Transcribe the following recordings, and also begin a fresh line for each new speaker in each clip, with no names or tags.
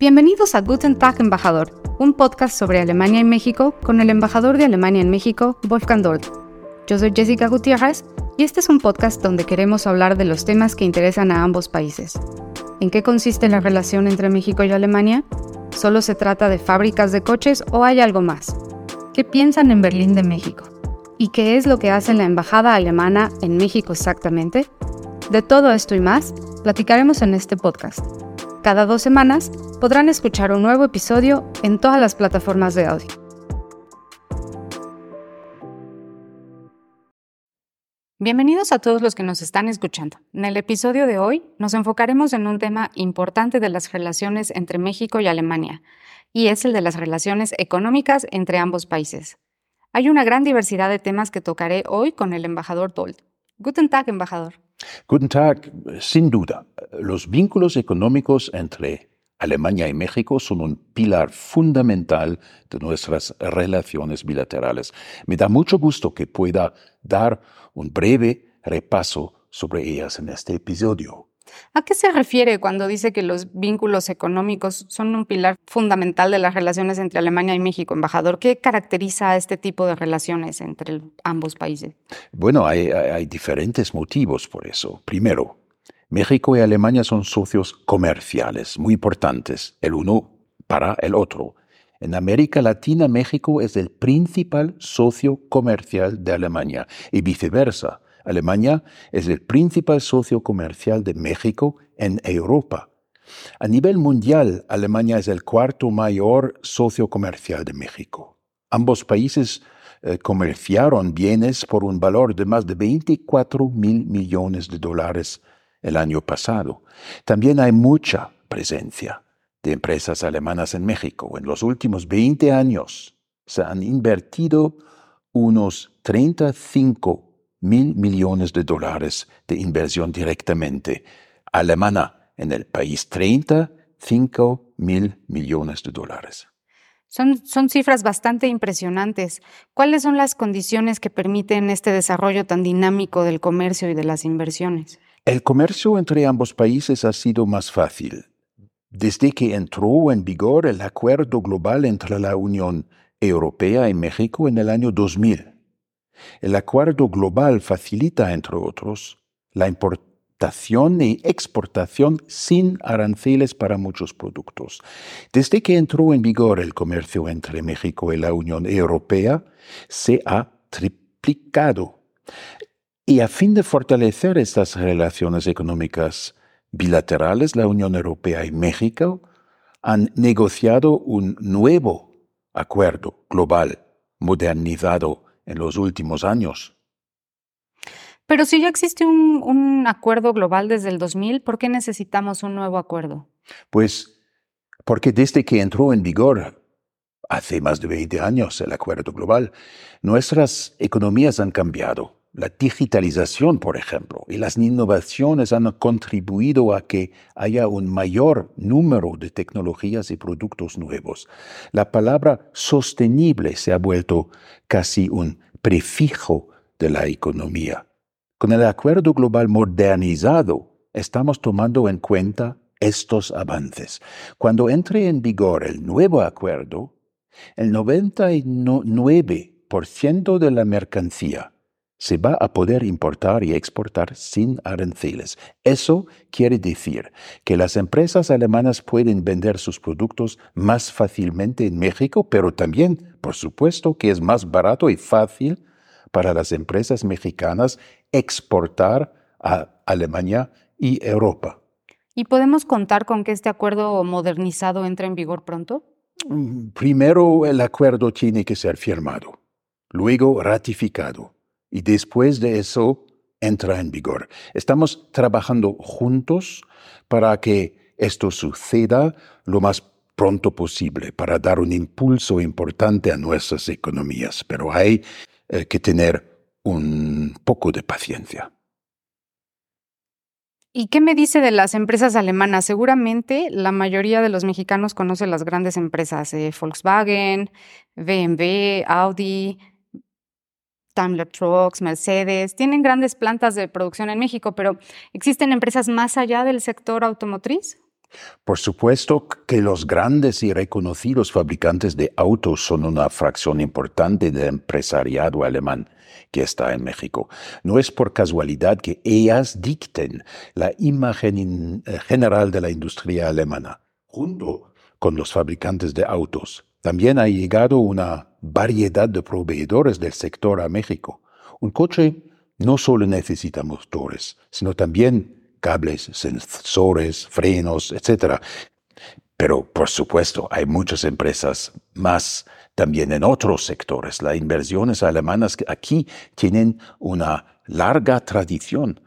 Bienvenidos a Guten Tag Embajador, un podcast sobre Alemania y México con el embajador de Alemania en México, Wolfgang Dort. Yo soy Jessica Gutiérrez y este es un podcast donde queremos hablar de los temas que interesan a ambos países. ¿En qué consiste la relación entre México y Alemania? ¿Solo se trata de fábricas de coches o hay algo más? ¿Qué piensan en Berlín de México? ¿Y qué es lo que hace la embajada alemana en México exactamente? De todo esto y más, platicaremos en este podcast. Cada dos semanas podrán escuchar un nuevo episodio en todas las plataformas de audio. Bienvenidos a todos los que nos están escuchando. En el episodio de hoy nos enfocaremos en un tema importante de las relaciones entre México y Alemania, y es el de las relaciones económicas entre ambos países. Hay una gran diversidad de temas que tocaré hoy con el embajador Tolt. Guten Tag, embajador.
Guten Tag. Sin duda, los vínculos económicos entre Alemania y México son un pilar fundamental de nuestras relaciones bilaterales. Me da mucho gusto que pueda dar un breve repaso sobre ellas en este episodio.
¿A qué se refiere cuando dice que los vínculos económicos son un pilar fundamental de las relaciones entre Alemania y México, embajador? ¿Qué caracteriza a este tipo de relaciones entre ambos países?
Bueno, hay, hay diferentes motivos por eso. Primero, México y Alemania son socios comerciales muy importantes, el uno para el otro. En América Latina, México es el principal socio comercial de Alemania y viceversa. Alemania es el principal socio comercial de México en Europa. A nivel mundial, Alemania es el cuarto mayor socio comercial de México. Ambos países eh, comerciaron bienes por un valor de más de 24 mil millones de dólares el año pasado. También hay mucha presencia de empresas alemanas en México. En los últimos 20 años se han invertido unos 35 mil millones de dólares de inversión directamente alemana en el país, 35 mil millones de dólares.
Son, son, cifras bastante impresionantes. ¿Cuáles son las condiciones que permiten este desarrollo tan dinámico del comercio y de las inversiones?
El comercio entre ambos países ha sido más fácil. Desde que entró en vigor el acuerdo global entre la Unión Europea y México en el año 2000. El acuerdo global facilita, entre otros, la importación y exportación sin aranceles para muchos productos. Desde que entró en vigor el comercio entre México y la Unión Europea, se ha triplicado. Y a fin de fortalecer estas relaciones económicas bilaterales, la Unión Europea y México han negociado un nuevo acuerdo global modernizado en los últimos años.
Pero si ya existe un, acuerdo global desde el 2000, ¿por qué necesitamos un nuevo acuerdo?
Pues porque desde que entró en vigor hace más de 20 años el acuerdo global, nuestras economías han cambiado. La digitalización, por ejemplo, y las innovaciones han contribuido a que haya un mayor número de tecnologías y productos nuevos. La palabra sostenible se ha vuelto casi un prefijo de la economía. Con el acuerdo global modernizado, estamos tomando en cuenta estos avances. Cuando entre en vigor el nuevo acuerdo, el 99% de la mercancía se va a poder importar y exportar sin aranceles. Eso quiere decir que las empresas alemanas pueden vender sus productos más fácilmente en México, pero también, por supuesto, que es más barato y fácil para las empresas mexicanas exportar a Alemania y Europa.
¿Y podemos contar con que este acuerdo modernizado entre en vigor pronto?
Mm, primero el acuerdo tiene que ser firmado, luego ratificado y después de eso entra en vigor. Estamos trabajando juntos para que esto suceda lo más pronto posible, para dar un impulso importante a nuestras economías, pero hay eh, que tener un poco de paciencia.
¿Y qué me dice de las empresas alemanas? Seguramente la mayoría de los mexicanos conoce las grandes empresas, eh, Volkswagen, BMW, Audi, Daimler Trucks, Mercedes, tienen grandes plantas de producción en México, pero ¿existen empresas más allá del sector automotriz?
Por supuesto que los grandes y reconocidos fabricantes de autos son una fracción importante del empresariado alemán que está en México. No es por casualidad que ellas dicten la imagen eh, general de la industria alemana, junto con los fabricantes de autos. También ha llegado una variedad de proveedores del sector a México. Un coche no solo necesita motores, sino también cables, sensores, frenos, etc. Pero, por supuesto, hay muchas empresas más también en otros sectores. Las inversiones alemanas aquí tienen una larga tradición.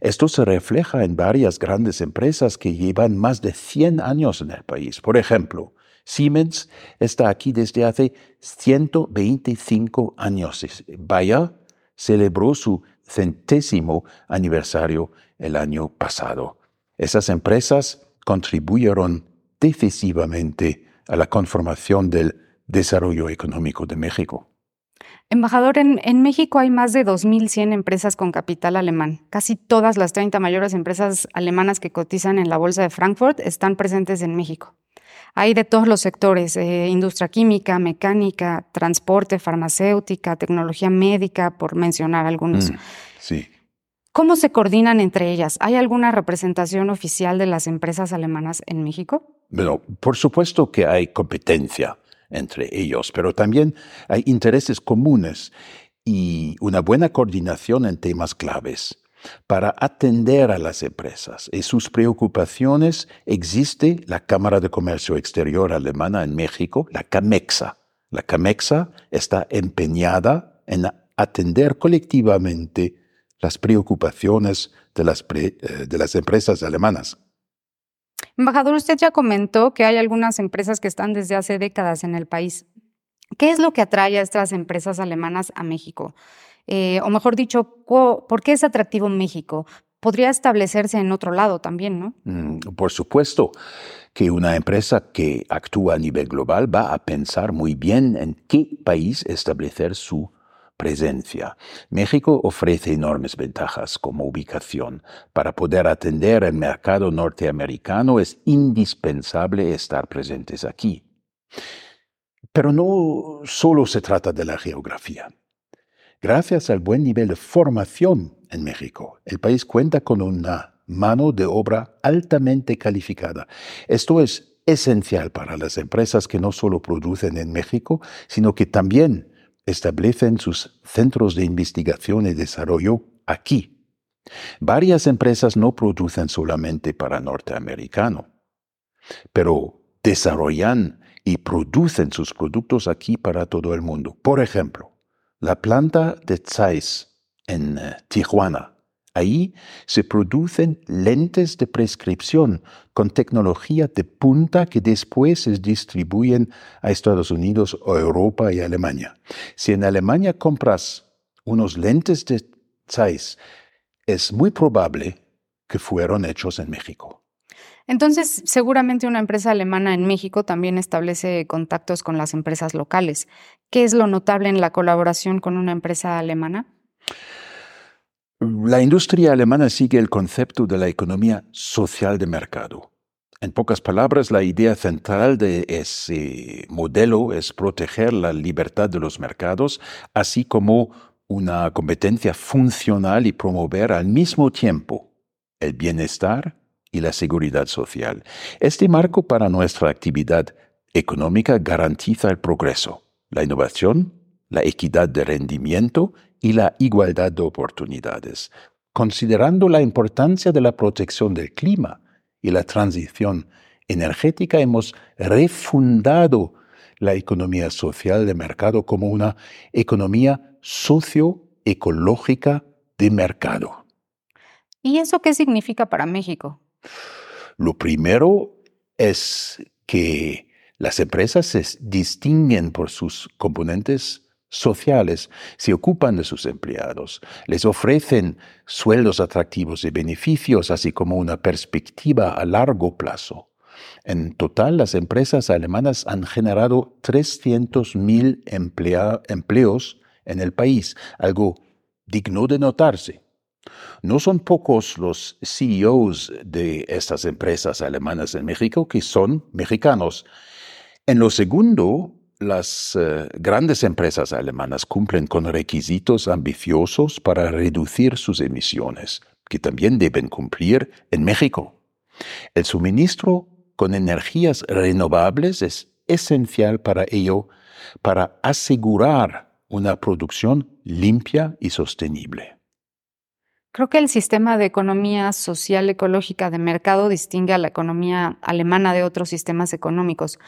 Esto se refleja en varias grandes empresas que llevan más de 100 años en el país. Por ejemplo, Siemens está aquí desde hace 125 años. Bayer celebró su centésimo aniversario el año pasado. Esas empresas contribuyeron decisivamente a la conformación del desarrollo económico de México.
Embajador, en, en, México hay más de 2.100 empresas con capital alemán. Casi todas las 30 mayores empresas alemanas que cotizan en la Bolsa de Frankfurt están presentes en México. Hay de todos los sectores, eh, industria química, mecánica, transporte, farmacéutica, tecnología médica, por mencionar algunos. Mm,
sí.
¿Cómo se coordinan entre ellas? ¿Hay alguna representación oficial de las empresas alemanas en México?
Bueno, por supuesto que hay competencia entre ellos, pero también hay intereses comunes y una buena coordinación en temas claves. Para atender a las empresas y sus preocupaciones existe la Cámara de Comercio Exterior alemana en México, la CAMEXA. La CAMEXA está empeñada en atender colectivamente las preocupaciones de las, eh, de las empresas alemanas.
Embajador, usted ya comentó que hay algunas empresas que están desde hace décadas en el país. ¿Qué es lo que atrae a estas empresas alemanas a México? Eh, o mejor dicho, ¿por qué es atractivo México? Podría establecerse en otro lado también, ¿no?
Mm, por supuesto que una empresa que actúa a nivel global va a pensar muy bien en qué país establecer su presencia. México ofrece enormes ventajas como ubicación. Para poder atender el mercado norteamericano es indispensable estar presentes aquí. Pero no solo se trata de la geografía. Gracias al buen nivel de formación en México, el país cuenta con una mano de obra altamente calificada. Esto es esencial para las empresas que no solo producen en México, sino que también establecen sus centros de investigación y desarrollo aquí. Varias empresas no producen solamente para norteamericano, pero desarrollan y producen sus productos aquí para todo el mundo. Por ejemplo, la planta de Zeiss en eh, Tijuana Ahí se producen lentes de prescripción con tecnología de punta que después se distribuyen a Estados Unidos Europa y Alemania. Si en Alemania compras unos lentes de Zeiss, es muy probable que fueron hechos en México.
Entonces, seguramente una empresa alemana en México también establece contactos con las empresas locales. ¿Qué es lo notable en la colaboración con una empresa alemana?
La industria alemana sigue el concepto de la economía social de mercado. En pocas palabras, la idea central de ese modelo es proteger la libertad de los mercados, así como una competencia funcional y promover al mismo tiempo el bienestar y la seguridad social. Este marco para nuestra actividad económica garantiza el progreso, la innovación, la equidad de rendimiento y la igualdad de oportunidades, considerando la importancia de la protección del clima y la transición energética, hemos refundado la economía social de mercado como una economía socioecológica de mercado.
¿Y eso qué significa para México?
Lo primero es que las empresas se distinguen por sus componentes sociales se ocupan de sus empleados, les ofrecen sueldos atractivos y beneficios, así como una perspectiva a largo plazo. En total, las empresas alemanas han generado 300.000 empleos en el país, algo digno de notarse. No son pocos los CEOs de estas empresas alemanas en México que son mexicanos. En lo segundo, las eh, grandes empresas alemanas cumplen con requisitos ambiciosos para reducir sus emisiones, que también deben cumplir en México. El suministro con energías renovables es esencial para ello, para asegurar una producción limpia y sostenible.
Creo que el sistema de economía social ecológica de mercado distingue a la economía alemana de otros sistemas económicos.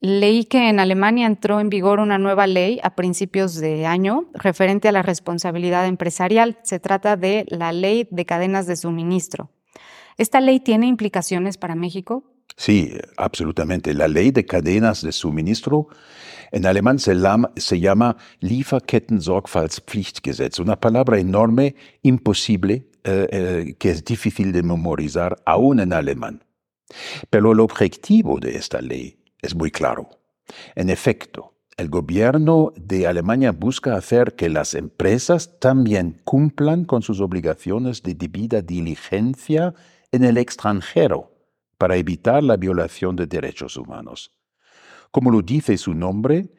Leí que en Alemania entró en vigor una nueva ley a principios de año referente a la responsabilidad empresarial. Se trata de la ley de cadenas de suministro. ¿Esta ley tiene implicaciones para México?
Sí, absolutamente. La ley de cadenas de suministro en alemán se llama, se llama Lieferketten-Sorgfaltspflichtgesetz, una palabra enorme, imposible, eh, eh, que es difícil de memorizar aún en alemán. Pero el objetivo de esta ley es muy claro. En efecto, el gobierno de Alemania busca hacer que las empresas también cumplan con sus obligaciones de debida diligencia en el extranjero para evitar la violación de derechos humanos. Como lo dice su nombre,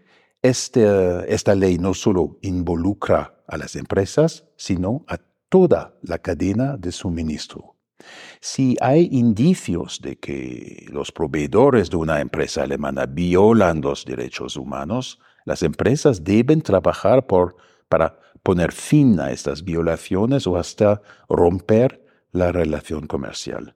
este, esta ley no solo involucra a las empresas, sino a toda la cadena de suministro. Si hay indicios de que los proveedores de una empresa alemana violan los derechos humanos, las empresas deben trabajar para poner fin a estas violaciones o hasta romper la relación comercial.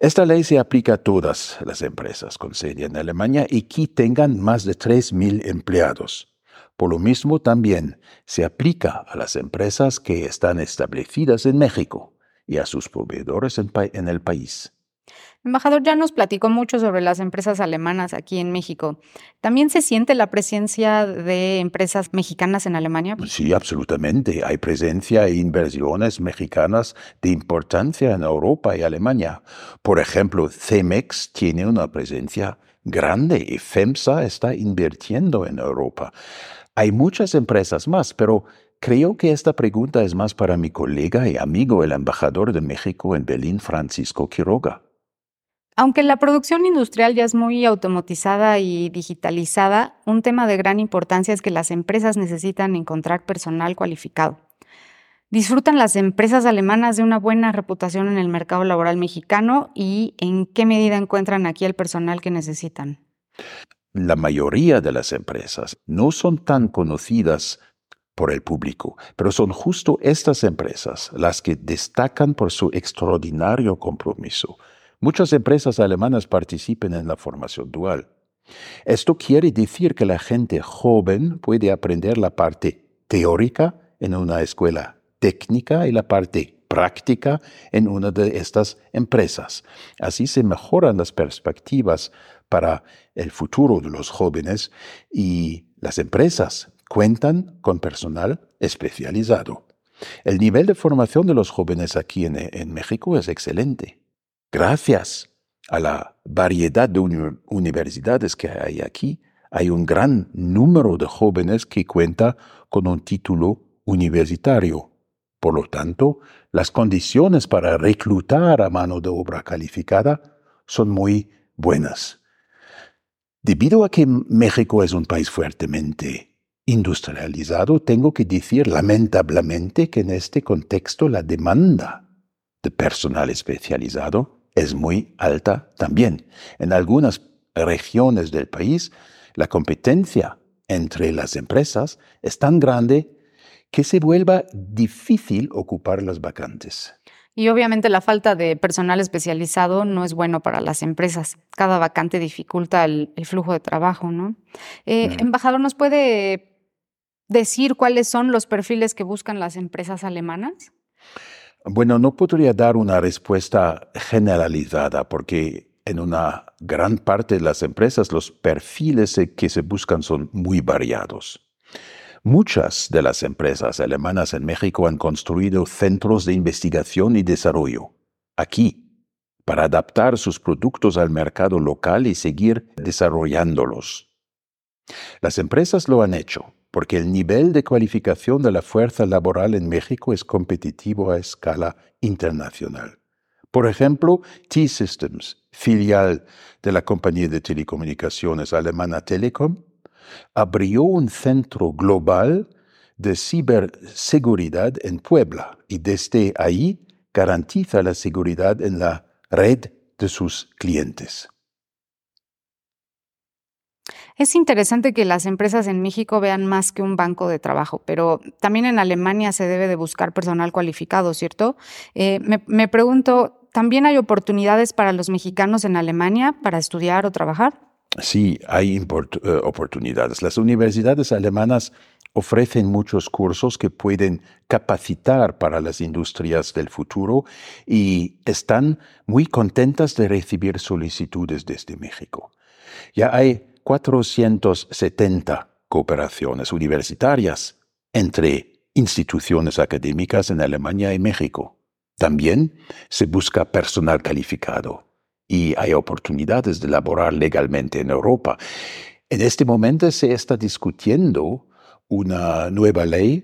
Esta ley se aplica a todas las empresas con sede en Alemania y que tengan más de 3.000 empleados. Por lo mismo, también se aplica a las empresas que están establecidas en México y a sus proveedores en, el país.
Embajador, ya nos platicó mucho sobre las empresas alemanas aquí en México. ¿También se siente la presencia de empresas mexicanas en Alemania?
Sí, absolutamente. Hay presencia e inversiones mexicanas de importancia en Europa y Alemania. Por ejemplo, Cemex tiene una presencia grande y FEMSA está invirtiendo en Europa. Hay muchas empresas más, pero Creo que esta pregunta es más para mi colega y amigo, el embajador de México en Berlín, Francisco Quiroga.
Aunque la producción industrial ya es muy automatizada y digitalizada, un tema de gran importancia es que las empresas necesitan encontrar personal cualificado. ¿Disfrutan las empresas alemanas de una buena reputación en el mercado laboral mexicano y en qué medida encuentran aquí el personal que necesitan?
La mayoría de las empresas no son tan conocidas por el público, pero son justo estas empresas las que destacan por su extraordinario compromiso Muchas empresas alemanas participan en la formación dual. Esto quiere decir que la gente joven puede aprender la parte teórica en una escuela técnica y la parte práctica en una de estas empresas. Así se mejoran las perspectivas para el futuro de los jóvenes y las empresas cuentan con personal especializado. El nivel de formación de los jóvenes aquí en, en México es excelente. Gracias a la variedad de universidades que hay aquí, hay un gran número de jóvenes que cuenta con un título universitario. Por lo tanto, las condiciones para reclutar a mano de obra calificada son muy buenas. Debido a que México es un país fuertemente industrializado, tengo que decir lamentablemente que en este contexto la demanda de personal especializado es muy alta también. En algunas regiones del país, la competencia entre las empresas es tan grande que se vuelva difícil ocupar las vacantes.
Y obviamente la falta de personal especializado no es bueno para las empresas. Cada vacante dificulta el, flujo de trabajo, ¿no? Eh, embajador, ¿nos puede decir cuáles son los perfiles que buscan las empresas alemanas?
Bueno, no podría dar una respuesta generalizada porque en una gran parte de las empresas los perfiles que se buscan son muy variados. Muchas de las empresas alemanas en México han construido centros de investigación y desarrollo, aquí, para adaptar sus productos al mercado local y seguir desarrollándolos. Las empresas lo han hecho porque el nivel de cualificación de la fuerza laboral en México es competitivo a escala internacional. Por ejemplo, T-Systems, filial de la compañía de telecomunicaciones alemana Telecom, abrió un centro global de ciberseguridad en Puebla y desde ahí garantiza la seguridad en la red de sus clientes.
Es interesante que las empresas en México vean más que un banco de trabajo, pero también en Alemania se debe de buscar personal cualificado, ¿cierto? Eh, me, pregunto, ¿también hay oportunidades para los mexicanos en Alemania para estudiar o trabajar?
Sí, hay eh, oportunidades. Las universidades alemanas ofrecen muchos cursos que pueden capacitar para las industrias del futuro y están muy contentas de recibir solicitudes desde México. Ya hay 470 cooperaciones universitarias entre instituciones académicas en Alemania y México. También se busca personal calificado y hay oportunidades de laborar legalmente en Europa. En este momento se está discutiendo una nueva ley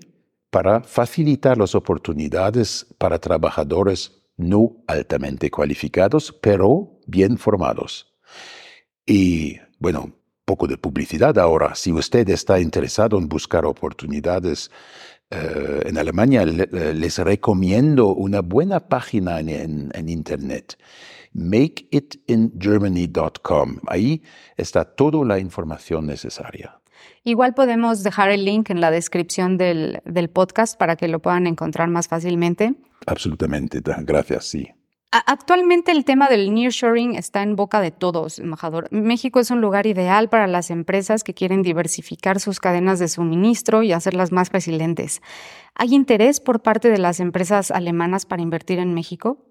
para facilitar las oportunidades para trabajadores no altamente cualificados, pero bien formados. Y bueno, poco de publicidad ahora. Si usted está interesado en buscar oportunidades eh, en Alemania, les recomiendo una buena página en, Internet, makeitingermany.com. Ahí está toda la información necesaria.
Igual podemos dejar el link en la descripción del, del podcast para que lo puedan encontrar más fácilmente.
Absolutamente, gracias, sí.
Actualmente el tema del nearshoring está en boca de todos, embajador. México es un lugar ideal para las empresas que quieren diversificar sus cadenas de suministro y hacerlas más resilientes. ¿Hay interés por parte de las empresas alemanas para invertir en México?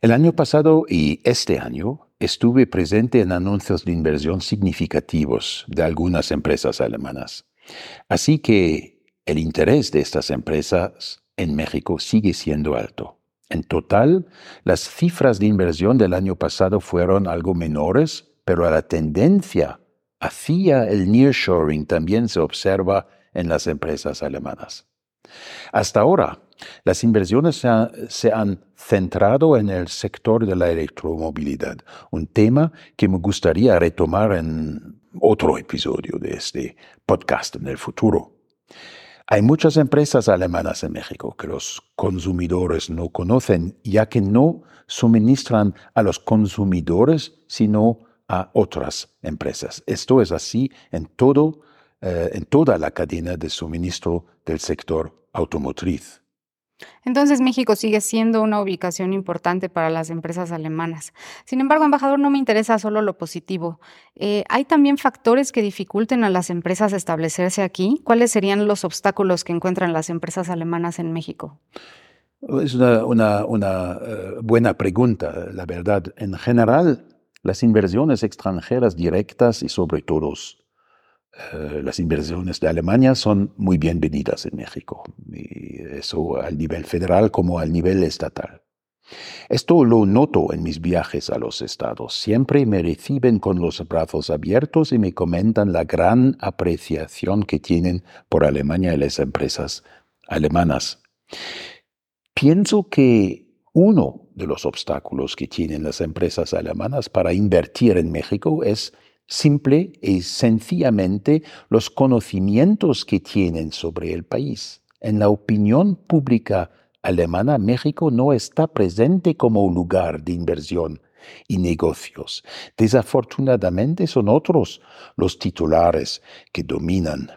El año pasado y este año estuve presente en anuncios de inversión significativos de algunas empresas alemanas. Así que el interés de estas empresas en México sigue siendo alto. En total, las cifras de inversión del año pasado fueron algo menores, pero la tendencia hacia el nearshoring también se observa en las empresas alemanas. Hasta ahora, las inversiones se, han centrado en el sector de la electromovilidad, un tema que me gustaría retomar en otro episodio de este podcast en el futuro. Hay muchas empresas alemanas en México que los consumidores no conocen, ya que no suministran a los consumidores, sino a otras empresas. Esto es así en, todo, eh, en toda la cadena de suministro del sector automotriz.
Entonces México sigue siendo una ubicación importante para las empresas alemanas. Sin embargo, embajador, no me interesa solo lo positivo. Eh, ¿Hay también factores que dificulten a las empresas establecerse aquí? ¿Cuáles serían los obstáculos que encuentran las empresas alemanas en México?
Es una, eh, buena pregunta, la verdad. En general, las inversiones extranjeras directas y sobre todo las inversiones de Alemania son muy bienvenidas en México, y eso al nivel federal como al nivel estatal. Esto lo noto en mis viajes a los estados. Siempre me reciben con los brazos abiertos y me comentan la gran apreciación que tienen por Alemania y las empresas alemanas. Pienso que uno de los obstáculos que tienen las empresas alemanas para invertir en México es simple y sencillamente los conocimientos que tienen sobre el país. En la opinión pública alemana, México no está presente como lugar de inversión y negocios. Desafortunadamente son otros los titulares que dominan.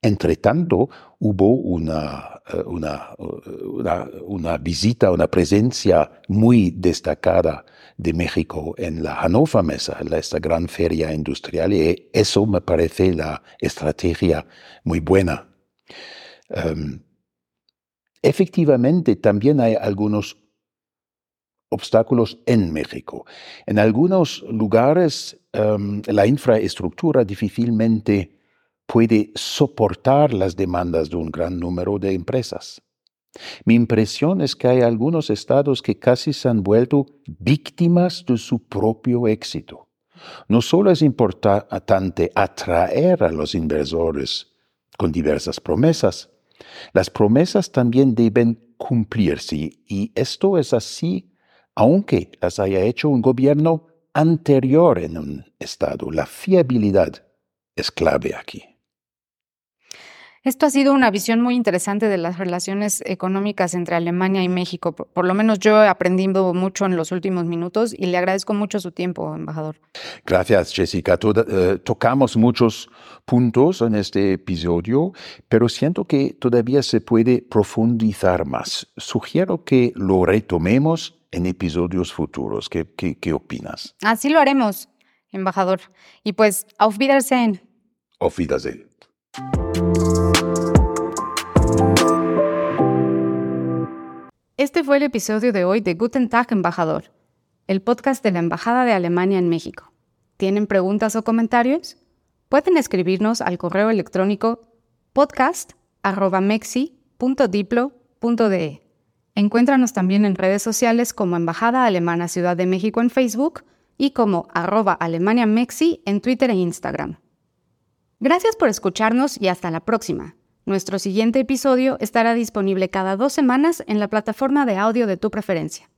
Entre tanto, hubo una, eh, una, una, una visita, una presencia muy destacada de México en la Hannover Mesa, esta gran feria industrial, y eso me parece la estrategia muy buena. Em, efectivamente, también hay algunos obstáculos en México. En algunos lugares em, la infraestructura difícilmente puede soportar las demandas de un gran número de empresas. Mi impresión es que hay algunos estados que casi se han vuelto víctimas de su propio éxito. No solo es importante atraer a los inversores con diversas promesas. Las promesas también deben cumplirse y esto es así aunque las haya hecho un gobierno anterior en un Estado. La fiabilidad es clave aquí.
Esto ha sido una visión muy interesante de las relaciones económicas entre Alemania y México. Por, lo menos yo he aprendido mucho en los últimos minutos y le agradezco mucho su tiempo, embajador.
Gracias, Jessica. Eh, tocamos muchos puntos en este episodio, pero siento que todavía se puede profundizar más. Sugiero que lo retomemos en episodios futuros. ¿Qué, qué, opinas?
Así lo haremos, embajador. Y pues, auf Wiedersehen.
Auf Wiedersehen.
Este fue el episodio de hoy de Guten Tag, embajador, el podcast de la Embajada de Alemania en México. ¿Tienen preguntas o comentarios? Pueden escribirnos al correo electrónico podcast.mexi.diplo.de. Encuéntranos también en redes sociales como Embajada Alemana Ciudad de México en Facebook y como arroba Alemania Mexi en Twitter e Instagram. Gracias por escucharnos y hasta la próxima. Nuestro siguiente episodio estará disponible cada dos semanas en la plataforma de audio de tu preferencia.